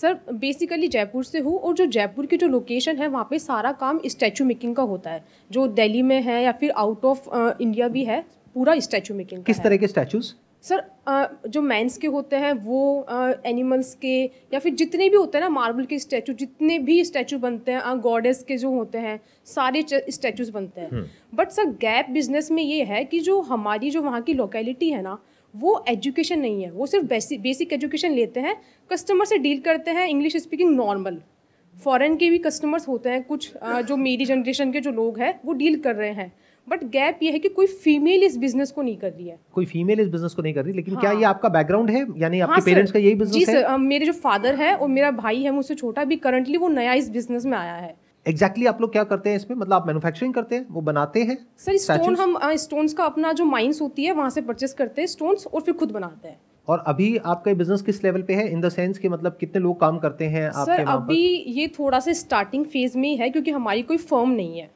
Sir basically Jaipur से हूँ और जो जयपुर की जो लोकेशन है वहाँ पे सारा काम स्टैचू मेकिंग का होता है। जो दिल्ली में है या फिर आउट ऑफ़ इंडिया भी है पूरा स्टैचू मेकिंग किस तरह के स्टैचूज सर जो मैंस के होते हैं वो एनिमल्स के या फिर जितने भी होते हैं ना मार्बल के स्टैचू जितने भी स्टैचू बनते हैं गॉडेस के जो होते हैं सारे स्टैचूज बनते हैं। बट सर गैप बिज़नेस में ये है कि जो हमारी जो वहाँ की लोकेलिटी है ना वो एजुकेशन नहीं है। वो सिर्फ़ बेसिक बेसिक एजुकेशन लेते हैं कस्टमर से डील करते हैं इंग्लिश स्पीकिंग नॉर्मल फॉरेन के भी कस्टमर्स होते हैं कुछ जो मेरी जनरेशन के जो लोग हैं वो डील कर रहे हैं। बट गैप ये है कि कोई फीमेल इस बिज़नेस को नहीं कर रही है। कोई फीमेल इस बिज़नेस को नहीं कर रही लेकिन हाँ। क्या हाँ। ये आपका बैकग्राउंड है? यानी आपके हाँ, पेरेंट्स का यही जी बिज़नेस है? सर मेरे जो फादर है और मेरा भाई है मुझसे छोटा भी करंटली वो नया इस बिज़नेस में आया है। एग्जैक्टली exactly आप लोग क्या करते हैं इसमें? मतलब आप मैन्युफैक्चरिंग करते हैं वो बनाते हैं सर स्टोन हम स्टोन्स का अपना जो माइंस होती है वहाँ से परचेस करते हैं स्टोन्स और फिर खुद बनाते हैं। और अभी आपका बिज़नेस किस लेवल पे है? इन द सेंस कि मतलब कितने लोग काम करते हैं आपके सर वहाँ पर अभी ये थोड़ा सा स्टार्टिंग फ़ेज़ में ही है क्योंकि हमारी कोई फर्म नहीं है।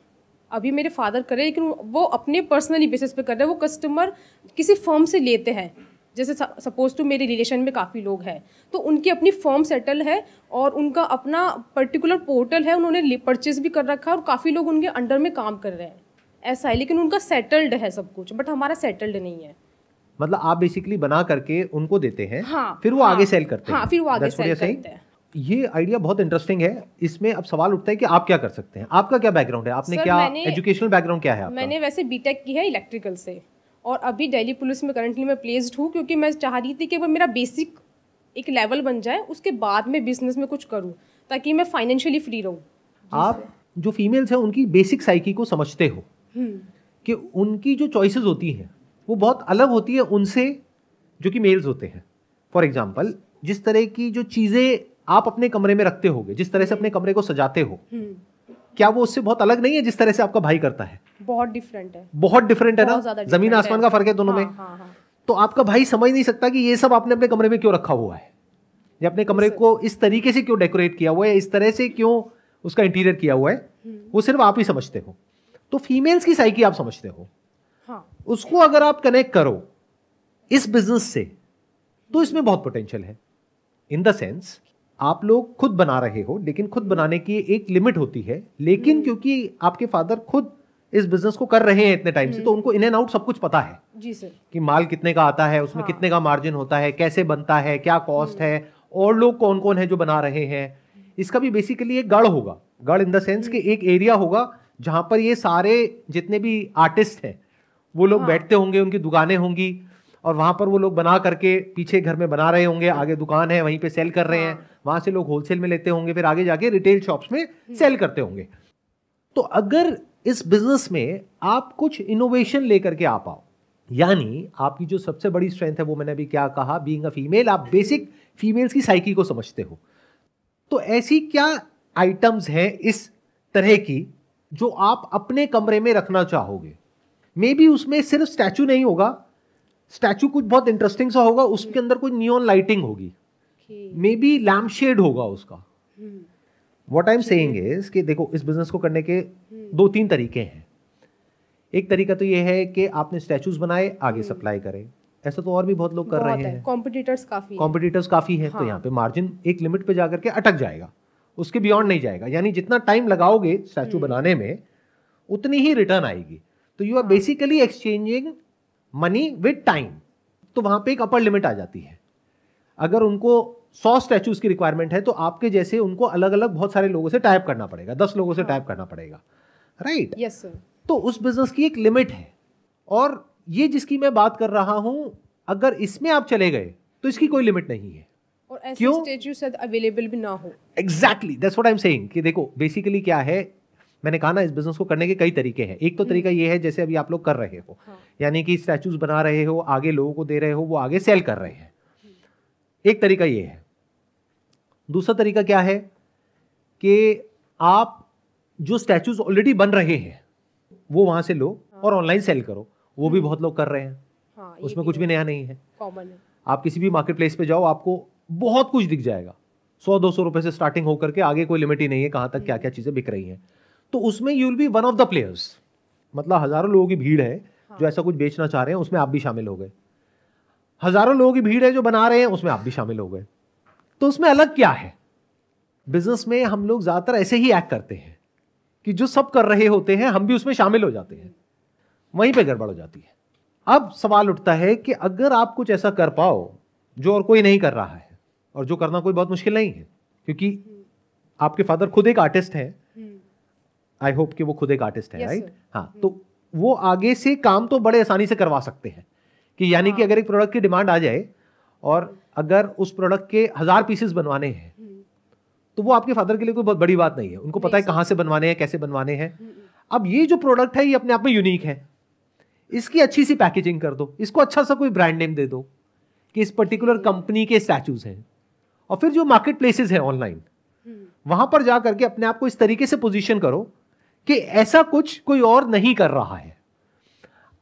अभी मेरे फादर कर रहे हैं लेकिन वो अपने पर्सनली बेसिस पे कर रहे हैं। वो कस्टमर किसी फर्म से लेते हैं। जैसे सपोज़ टू मेरे रिलेशन में काफ़ी लोग हैं तो उनकी अपनी फॉर्म सेटल है और उनका अपना पर्टिकुलर पोर्टल है उन्होंने परचेज भी कर रखा है और काफ़ी लोग उनके अंडर में काम कर रहे हैं। ऐसा है लेकिन उनका सेटल्ड है सब कुछ बट हमारा सेटल्ड नहीं है। मतलब आप बेसिकली बना करके उनको देते हैं हाँ, फिर वो हाँ, आगे सेल करते हैं। हाँ फिर वो आगे सेल करते हैं। ये आइडिया बहुत इंटरेस्टिंग है। इसमें अब सवाल उठता है कि आप क्या कर सकते हैं? आपका क्या बैकग्राउंड है? आपने क्या एजुकेशनल बैकग्राउंड क्या है आपका? मैंने वैसे बीटेक की है इलेक्ट्रिकल से। और अभी दिल्ली पुलिस में करंटली मैं प्लेस्ड हूँ क्योंकि मैं चाह रही थी कि वो मेरा बेसिक एक लेवल बन जाए उसके बाद मैं बिज़नेस में कुछ करूँ ताकि मैं फाइनेंशियली फ्री रहूँ। आप जो फीमेल्स हैं उनकी बेसिक साइकी को समझते हो हम्म, कि उनकी जो चॉइसेस होती हैं वो बहुत अलग होती है उनसे जो कि मेल्स होते हैं। फॉर एग्ज़ाम्पल जिस तरह की जो चीज़ें आप अपने कमरे में रखते होगे जिस तरह से अपने कमरे को सजाते हो हम्म, क्या वो उससे बहुत अलग नहीं है जिस तरह से आपका भाई करता है? बहुत डिफरेंट है। बहुत डिफरेंट है ना? ज़मीन आसमान का फ़र्क है दोनों में। हाँ, हाँ, हाँ। तो आपका भाई समझ नहीं सकता कि ये सब आपने अपने कमरे में क्यों रखा हुआ है? या अपने कमरे को इस तरीके से क्यों डेकोरेट किया हुआ है? इस तरह से क्यों उसका इंटीरियर किया हुआ है? वो सिर्फ़ आप ही समझते हो। तो फीमेल्स की साइकी आप समझते हो। हाँ। उसको अगर आप कनेक्ट करो इस बिज़नेस से तो इसमें बहुत पोटेंशियल है। इन द सेंस आप लोग खुद बना रहे हो लेकिन खुद बनाने की एक लिमिट होती है। लेकिन क्योंकि आपके फादर खुद इस बिज़नेस को कर रहे हैं इतने टाइम से तो उनको इन एंड आउट सब कुछ पता है। जी सर। कि माल कितने का आता है उसमें हाँ। कितने का मार्जिन होता है कैसे बनता है क्या कॉस्ट है और लोग कौन कौन है जो बना रहे हैं। इसका भी बेसिकली एक गढ़ होगा। गढ़ इन द सेंस कि एक एरिया होगा जहाँ पर ये सारे जितने भी आर्टिस्ट हैं वो लोग हाँ। बैठते होंगे उनकी दुकानें होंगी और वहाँ पर वो लोग बना करके पीछे घर में बना रहे होंगे आगे दुकान है वहीं पे सेल कर रहे हैं। वहाँ से लोग होलसेल में लेते होंगे फिर आगे जाके रिटेल शॉप्स में सेल करते होंगे। तो अगर इस बिज़नेस में आप कुछ इनोवेशन लेकर के आ पाओ यानी आपकी जो सबसे बड़ी स्ट्रेंथ है वो मैंने अभी क्या कहा बीइंग अ फीमेल आप बेसिक फीमेल्स की साइकी को समझते हो। तो ऐसी क्या आइटम्स हैं इस तरह की जो आप अपने कमरे में रखना चाहोगे? मे बी उसमें सिर्फ़ स्टैचू नहीं होगा स्टैचू कुछ बहुत इंटरेस्टिंग सा होगा उसके अंदर कुछ नियॉन लाइटिंग होगी। मे बी लैम्प शेड होगा उसका। What I am saying is कि देखो इस बिज़नेस को करने के दो तीन तरीके हैं। एक तरीका तो ये है कि आपने स्टैचूज बनाए आगे सप्लाई करें। ऐसा तो और भी बहुत लोग कर बहुत रहे हैं। कॉम्पिटिटर्स काफ़ी है। कॉम्पिटिटर्स काफ़ी हैं तो हाँ। यहाँ पे मार्जिन एक लिमिट पे जाकर के अटक जाएगा। उसके बियॉन्ड नहीं जाएगा। यानी जितना टाइम लगाओगे स्टैचू बनाने में उतनी ही रिटर्न आएगी। तो you are basically exchanging money with time तो वहाँ पे एक अपर लिमिट आ जाती है। अगर उनको सौ स्टैचूज की रिक्वायरमेंट है तो आपके जैसे उनको अलग अलग बहुत सारे लोगों से टाइप करना पड़ेगा दस लोगों से टाइप करना पड़ेगा राइट यस सर तो उस बिज़नेस की एक लिमिट है। और ये जिसकी मैं बात कर रहा हूँ अगर इसमें आप चले गए तो इसकी कोई लिमिट नहीं है। और ऐसे क्यों? अवेलेबल भी ना हो। Exactly that's what I am saying कि देखो बेसिकली क्या है मैंने कहा ना इस बिज़नेस को करने के कई तरीके हैं। एक तो तरीका ये है जैसे अभी आप लोग कर रहे हो। हाँ। यानी कि स्टैचूज बना रहे हो आगे लोगों को दे रहे हो वो आगे सेल कर रहे हैं। एक तरीका ये है। दूसरा तरीका क्या है कि आप जो स्टैचूज ऑलरेडी बन रहे हैं वो वहाँ से लो और ऑनलाइन सेल करो। वो भी बहुत लोग कर रहे हैं। हाँ उसमें कुछ भी नया नहीं है। कॉमन है। आप किसी भी मार्केट प्लेस पे जाओ आपको बहुत कुछ दिख जाएगा। सौ दो सौ रुपए से स्टार्टिंग होकर के आगे कोई लिमिट ही नहीं है कहाँ तक क्या क्या चीज़ें बिक रही हैं। तो उसमें you will be one of the players मतलब हज़ारों लोगों की भीड़ है जो ऐसा कुछ बेचना चाह रहे हैं उसमें आप भी शामिल हो गए। हज़ारों लोगों की भीड़ है जो बना रहे हैं उसमें आप भी शामिल हो गए। तो उसमें अलग क्या है? बिज़नेस में हम लोग ज़्यादातर ऐसे ही एक्ट करते हैं कि जो सब कर रहे होते हैं हम भी उसमें शामिल हो जाते हैं। वहीं पे गड़बड़ हो जाती है। अब सवाल उठता है कि अगर आप कुछ ऐसा कर पाओ जो और कोई नहीं कर रहा है और जो करना कोई बहुत मुश्किल नहीं है क्योंकि आपके फादर खुद एक आर्टिस्ट है आई होप कि वो खुद एक आर्टिस्ट है Yes, राइट. हाँ तो वो आगे से काम तो बड़े आसानी से करवा सकते हैं कि यानी कि हाँ। अगर एक प्रोडक्ट की डिमांड आ जाए और अगर उस प्रोडक्ट के हज़ार पीसेस बनवाने हैं तो वो आपके फादर के लिए कोई बहुत बड़ी बात नहीं है। उनको पता है कहाँ से बनवाने हैं कैसे बनवाने हैं। अब ये जो प्रोडक्ट है ये अपने आप में यूनिक है। इसकी अच्छी सी पैकेजिंग कर दो। इसको अच्छा सा कोई ब्रांड नेम दे दो कि इस पर्टिकुलर कंपनी के स्टैचूज हैं। और फिर जो मार्केट प्लेसेस हैं ऑनलाइन वहाँ पर जा करके अपने आप को इस तरीके से पोजीशन करो कि ऐसा कुछ कोई और नहीं कर रहा है।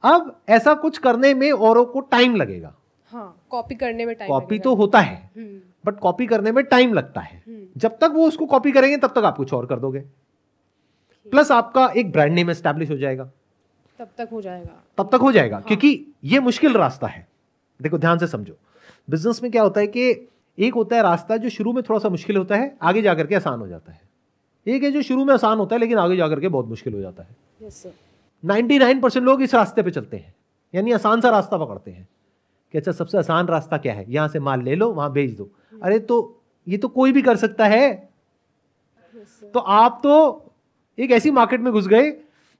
अब ऐसा कुछ करने में औरों को टाइम लगेगा। हाँ कॉपी करने में टाइम कॉपी तो होता है बट कॉपी करने में टाइम लगता है। जब तक वो उसको कॉपी करेंगे तब तक आप कुछ और कर दोगे। प्लस आपका एक ब्रांड नेम एस्टैब्लिश हो जाएगा। तब तक हो जाएगा। तब तक हो जाएगा हाँ। क्योंकि ये मुश्किल रास्ता है। देखो ध्यान से समझो। बिज़नेस में क्या होता है कि एक होता है रास्ता जो शुरू में थोड़ा सा मुश्किल होता है आगे जाकर के आसान हो जाता है। एक है जो शुरू में आसान होता है लेकिन आगे जाकर के बहुत मुश्किल हो जाता है। यस सर 99 लोग इस रास्ते पे चलते हैं यानी आसान सा रास्ता पकड़ते हैं कि अच्छा सबसे आसान रास्ता क्या है? यहाँ से माल ले लो वहाँ भेज दो। अरे तो ये तो कोई भी कर सकता है। तो आप तो एक ऐसी मार्केट में घुस गए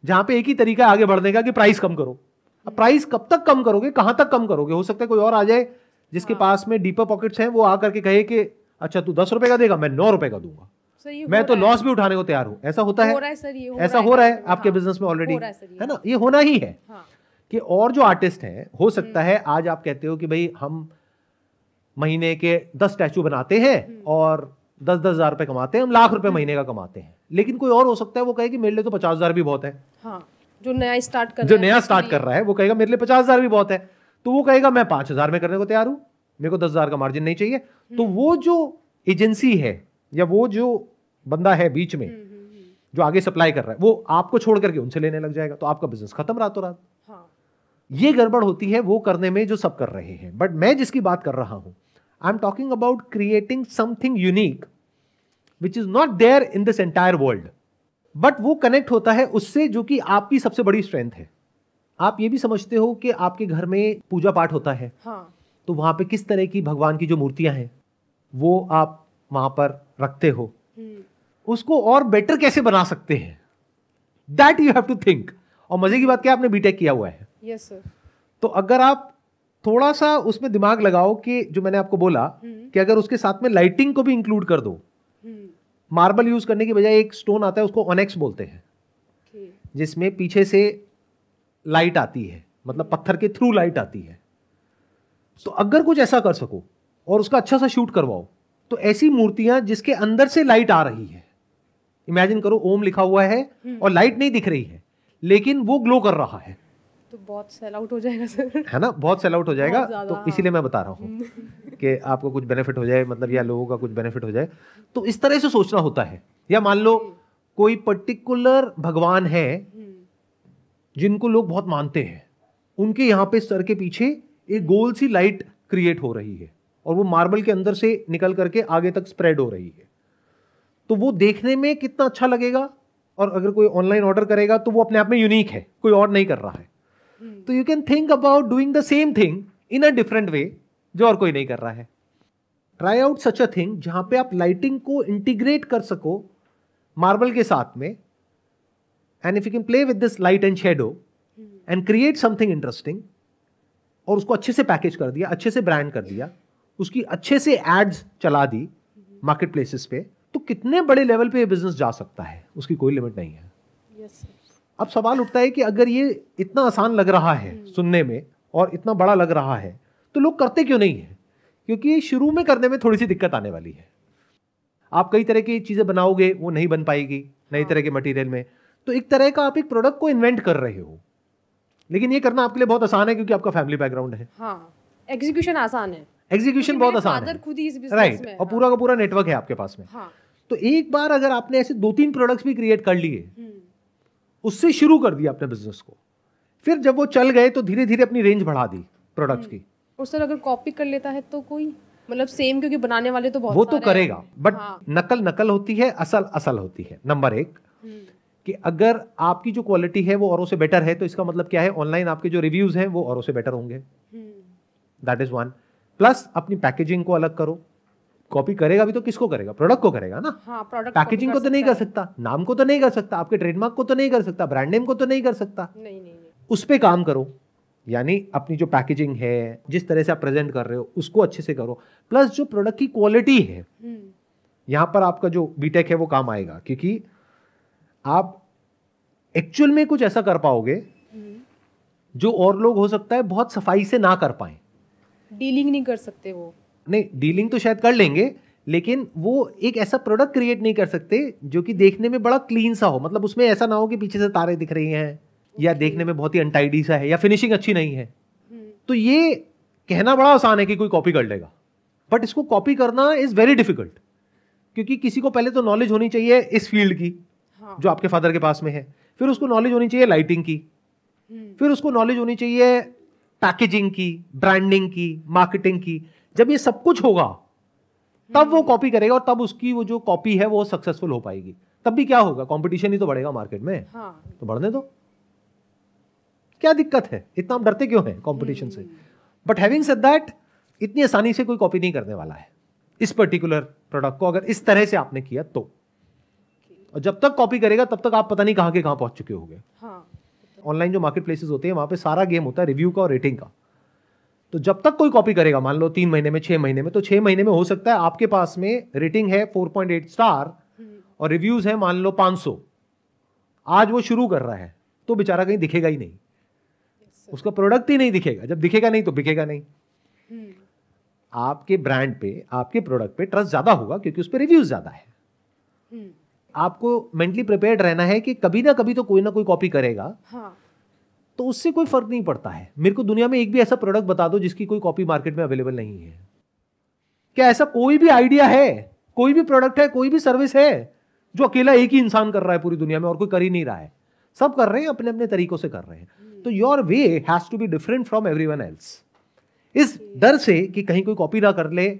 जहाँ पे एक ही तरीका आगे बढ़ने का कि प्राइस कम करो। अब प्राइस कब तक कम करोगे कहाँ तक कम करोगे? हो सकता है कोई और आ जाए जिसके हाँ। पास में डीपर पॉकेट्स हैं वो आकर के कहे कि अच्छा तू दस रुपए का देगा मैं नौ रुपए का दूँगा। सर मैं तो लॉस भी उठाने को तैयार हूँ। ऐसा होता हो है? रहा है सर ये हो ऐसा हो रहा है हाँ, आपके बिज़नेस में ऑलरेडी है। है ना? ये होना ही है। हाँ कि और जो आर्टिस्ट हैं हो सकता है आज आप कहते हो कि भाई हम महीने के दस स्टैचू बनाते हैं और दस दस हज़ार रुपए कमाते हैं हम लाख रुपए महीने का कमाते हैं। लेकिन कोई और हो सकता है वो कहे कि मेरे लिए तो पचास हज़ार भी बहुत है। हाँ जो नया स्टार्ट कर जो है, नया स्टार्ट कर रहा है वो कहेगा मेरे लिए पचास हज़ार भी बहुत है। तो वो कहेगा मैं पाँच हज़ार में करने को तैयार हूँ मेरे को दस हज़ार का मार्जिन नहीं चाहिए। तो वो जो एजेंसी है या वो जो बंदा है बीच में हम्म, हम्म, हम्म, जो आगे सप्लाई कर रहा है वो आपको छोड़ करके उनसे लेने लग जाएगा तो आपका बिज़नेस खत्म रातों रात। हाँ। ये गड़बड़ होती है वो करने में जो सब कर रहे हैं। बट मैं जिसकी बात कर रहा हूँ I am talking about creating something unique which is not there in this entire world but वो कनेक्ट होता है उससे जो कि आपकी सबसे बड़ी स्ट्रेंथ है। आप ये भी समझते हो कि आपके घर में पूजा पाठ होता है। हाँ। तो वहाँ पे किस तरह की भगवान की जो मूर्तियाँ हैं वो आप वहाँ पर रखते हो। उसको और बेटर कैसे बना सकते हैं? That you have to think और मज़े की बात क्या आपने बीटेक किया हुआ है? यस सर तो अगर आप थोड़ा सा उसमें दिमाग लगाओ कि जो मैंने आपको बोला हम्म। कि अगर उसके साथ में लाइटिंग को भी इंक्लूड कर दो हम्म, मार्बल यूज़ करने की बजाय एक स्टोन आता है उसको ऑनेक्स बोलते हैं। जिसमें पीछे से लाइट आती है मतलब पत्थर के थ्रू लाइट आती है। तो अगर कुछ ऐसा कर सको और उसका अच्छा सा शूट करवाओ तो ऐसी मूर्तियाँ जिसके अंदर से लाइट आ रही है इमेजिन करो ओम लिखा हुआ है और लाइट नहीं दिख रही है लेकिन वो ग्लो कर रहा है। तो बहुत सेल आउट हो जाएगा सर है ना? बहुत सेल आउट हो जाएगा। तो। इसीलिए मैं बता रहा हूँ कि आपको कुछ बेनिफिट हो जाए मतलब या लोगों का कुछ बेनिफिट हो जाए। तो इस तरह से सोचना होता है। या मान लो कोई पर्टिकुलर भगवान है हम्म, जिनको लोग बहुत मानते हैं। उनके यहाँ पे सर के पीछे एक गोल सी लाइट क्रिएट हो रही है और वो मार्बल के अंदर से निकल करके आगे तक स्प्रेड हो रही है। तो वो देखने में कितना अच्छा लगेगा? और अगर कोई ऑनलाइन ऑर्डर करेगा तो वो अपने आप में यूनिक है कोई और नहीं कर रहा है। हम्म, तो you can think about doing the same thing in a different way जो और कोई नहीं कर रहा है। Try out such a thing जहाँ पे आप लाइटिंग को इंटीग्रेट कर सको मार्बल के साथ में। And if you can play with this light and shadow and create something interesting और उसको अच्छे से पैकेज कर दिया अच्छे से ब्रांड कर दिया उसकी अच्छे से एड्स चला दी मार्केट प्लेसेस पे तो कितने बड़े लेवल पे ये बिज़नेस जा सकता है? उसकी कोई लिमिट नहीं है। सर अब सवाल उठता है कि अगर ये इतना आसान लग रहा है hmm. सुनने में और इतना बड़ा लग रहा है तो लोग करते क्यों नहीं है? क्योंकि शुरू में करने में थोड़ी सी दिक्कत आने वाली है। आप कई तरह की चीज़ें बनाओगे वो नहीं बन पाएगी नई तरह के मटेरियल में। तो एक तरह का आप एक प्रोडक्ट को इन्वेंट कर रहे हो। लेकिन ये करना आपके लिए बहुत आसान है क्योंकि आपका फैमिली बैकग्राउंड है। हाँ एग्जीक्यूशन आसान है। एग्जीक्यूशन बहुत आसान है। खुद ही इस बिज़नेस राइट में और पूरा का पूरा नेटवर्क है आपके पास में। हाँ। तो एक बार अगर आपने ऐसे दो तीन प्रोडक्ट्स भी क्रिएट कर लिए हम्म, उससे शुरू कर दिया अपने बिज़नेस को। फिर जब वो चल गए तो धीरे धीरे अपनी रेंज बढ़ा दी प्रोडक्ट्स की। और सर अगर कॉपी कर लेता है तो कोई? मतलब सेम क्योंकि बनाने वाले तो बहुत वो तो करेगा बट हाँ। नकल नकल होती है असल असल होती है। नंबर एक हम्म, कि अगर आपकी जो क्वालिटी है वो औरों से बेटर है तो इसका मतलब क्या है? ऑनलाइन आपके जो रिव्यूज़ हैं वो औरों से बेटर होंगे। Hmm, that is one plus अपनी पैकेजिंग को अलग करो। कॉपी करेगा भी तो किसको करेगा? प्रोडक्ट को करेगा ना? हाँ प्रोडक्ट पैकेजिंग को तो नहीं कर सकता नाम को तो नहीं कर सकता आपके ट्रेडमार्क को तो नहीं कर सकता ब्रांड नेम को तो नहीं कर सकता। नहीं नहीं नहीं। उस पे काम करो यानी अपनी जो पैकेजिंग है जिस तरह से आप प्रेजेंट कर रहे हो उसको अच्छे से करो। प्लस जो प्रोडक्ट की क्वालिटी है हम्म, यहाँ पर आपका जो बीटेक है वो काम आएगा क्योंकि आप एक्चुअल में कुछ ऐसा कर पाओगे हम्म, जो और लोग हो सकता है बहुत सफ़ाई से ना कर पाए। डीलिंग नहीं कर सकते वो। नहीं डीलिंग तो शायद कर लेंगे लेकिन वो एक ऐसा प्रोडक्ट क्रिएट नहीं कर सकते जो कि देखने में बड़ा क्लीन सा हो। मतलब उसमें ऐसा ना हो कि पीछे से तारे दिख रही हैं या देखने में बहुत ही अनटाइडी सा है या फिनिशिंग अच्छी नहीं है। हम्म, तो ये कहना बड़ा आसान है कि कोई कॉपी कर लेगा। बट इसको कॉपी करना इज़ वेरी डिफ़िकल्ट क्योंकि किसी को पहले तो नॉलेज होनी चाहिए इस फ़ील्ड की हाँ। जो आपके फादर के पास में है। फिर उसको नॉलेज होनी चाहिए लाइटिंग की। हम्म, फिर उसको नॉलेज होनी चाहिए पैकेजिंग की ब्रांडिंग की मार्केटिंग की। जब ये सब कुछ होगा तब वो कॉपी करेगा और तब उसकी वो जो कॉपी है वो सक्सेसफुल हो पाएगी। तब भी क्या होगा? कंपटीशन ही तो बढ़ेगा मार्केट में। हाँ। तो बढ़ने दो। क्या दिक्कत है? इतना आप डरते क्यों हैं कंपटीशन से? बट हैविंग सेड दैट इतनी आसानी से कोई कॉपी नहीं करने वाला है। इस पर्टिकुलर प्रोडक्ट को अगर इस तरह से आपने किया तो। और जब तक कॉपी करेगा तब तक आप पता नहीं कहाँ के कहाँ पहुँच चुके होंगे। हाँ। ऑनलाइन जो मार्केट प्लेसेस होते हैं वहाँ पे सारा गेम होता है रिव्यू का और रेटिंग का। तो जब तक कोई कॉपी करेगा मान लो तीन महीने में छह महीने में तो छह महीने में हो सकता है आपके पास में रेटिंग है 4.8 स्टार और रिव्यूज़ है मान लो 500 आज वो शुरू कर रहा है तो बेचारा कहीं दिखेगा ही नहीं। Yes, उसका प्रोडक्ट ही नहीं दिखेगा। जब दिखेगा नहीं तो बिकेगा नहीं। हम्म, आपके ब्रांड पे आपके प्रोडक्ट पे ट्रस्ट ज़्यादा होगा क्योंकि उस पर रिव्यूज़ ज़्यादा है। हम्म, आपको मेंटली प्रिपेयर्ड रहना है कि कभी ना कभी तो कोई ना कोई कॉपी करेगा। हाँ। तो उससे कोई फ़र्क नहीं पड़ता है। मेरे को दुनिया में एक भी ऐसा प्रोडक्ट बता दो जिसकी कोई कॉपी मार्केट में अवेलेबल नहीं है। क्या ऐसा कोई भी आइडिया है? कोई भी प्रोडक्ट है, कोई भी सर्विस है, जो अकेला एक ही इंसान कर रहा है पूरी दुनिया में और कोई कर ही नहीं रहा है। सब कर रहे हैं अपने अपने तरीकों से कर रहे हैं। तो your way has to be different from everyone else इस डर से कि कहीं कोई कॉपी ना कर ले,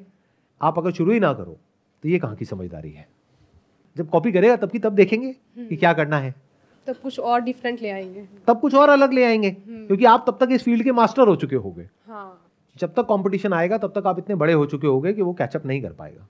आप अगर शुरू ही ना करो तो ये कहाँ की समझदारी है? जब कॉपी करेगा तब की तब देखेंगे कि क्या करना है। तब कुछ और डिफरेंट ले आएँगे। तब कुछ और अलग ले आएँगे क्योंकि आप तब तक इस फ़ील्ड के मास्टर हो चुके होंगे। हाँ। जब तक कंपटीशन आएगा तब तक आप इतने बड़े हो चुके होंगे कि वो कैचअप नहीं कर पाएगा।